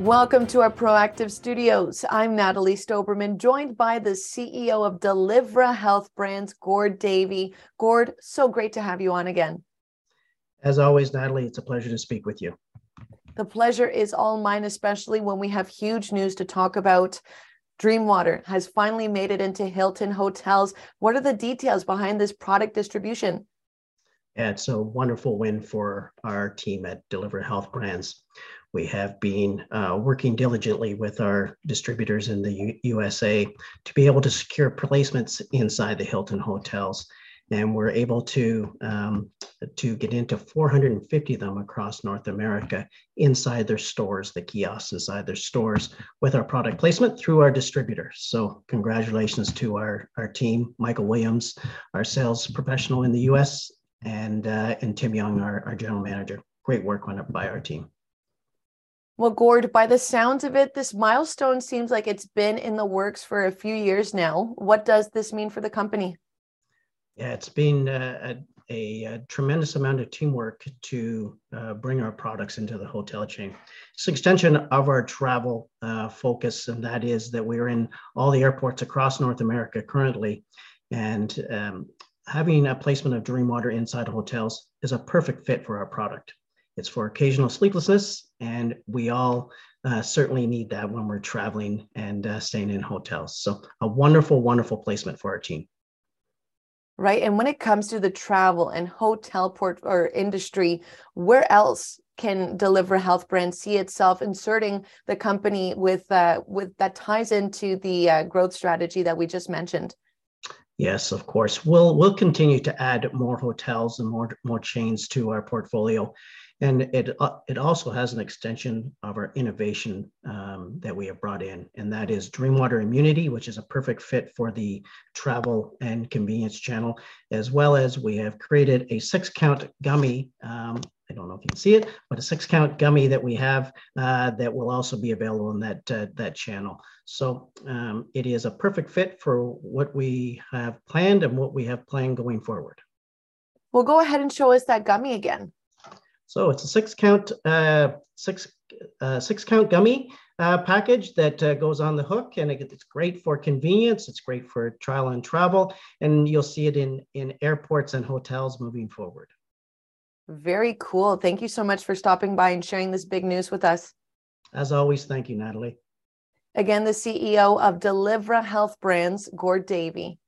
Welcome to our Proactive Studios. I'm Natalie Stoberman, joined by the CEO of Delivra Health Brands, Gord Davey. Gord, so great to have you on again. As always, Natalie, it's a pleasure to speak with you. The pleasure is all mine, especially when we have huge news to talk about. Dreamwater has finally made it into Hilton hotels. What are the details behind this product distribution? It's a wonderful win for our team at Delivra Health Brands. We have been uh, working diligently with our distributors in the U- USA to be able to secure placements inside the Hilton hotels. And we're able to, um, to get into 450 of them across North America inside their stores, the kiosks inside their stores, with our product placement through our distributors. So, congratulations to our, our team, Michael Williams, our sales professional in the US, and, uh, and Tim Young, our, our general manager. Great work on it by our team. Well, Gord, by the sounds of it, this milestone seems like it's been in the works for a few years now. What does this mean for the company? Yeah, it's been a, a, a tremendous amount of teamwork to uh, bring our products into the hotel chain. It's an extension of our travel uh, focus, and that is that we're in all the airports across North America currently. And um, having a placement of Dream Water inside hotels is a perfect fit for our product. It's for occasional sleeplessness, and we all uh, certainly need that when we're traveling and uh, staying in hotels. So, a wonderful, wonderful placement for our team. Right. And when it comes to the travel and hotel port or industry, where else can Delivra Health Brand see itself inserting the company with uh, with that ties into the uh, growth strategy that we just mentioned? Yes, of course. We'll we'll continue to add more hotels and more more chains to our portfolio. And it, uh, it also has an extension of our innovation um, that we have brought in, and that is Dreamwater Immunity, which is a perfect fit for the travel and convenience channel, as well as we have created a six count gummy. Um, know if you can see it, but a six count gummy that we have uh, that will also be available in that, uh, that channel. So um, it is a perfect fit for what we have planned and what we have planned going forward. Well, go ahead and show us that gummy again. So it's a six count uh, six uh, six count gummy uh, package that uh, goes on the hook, and it, it's great for convenience. It's great for trial and travel, and you'll see it in in airports and hotels moving forward. Very cool. Thank you so much for stopping by and sharing this big news with us. As always, thank you, Natalie. Again, the CEO of Delivra Health Brands, Gord Davey.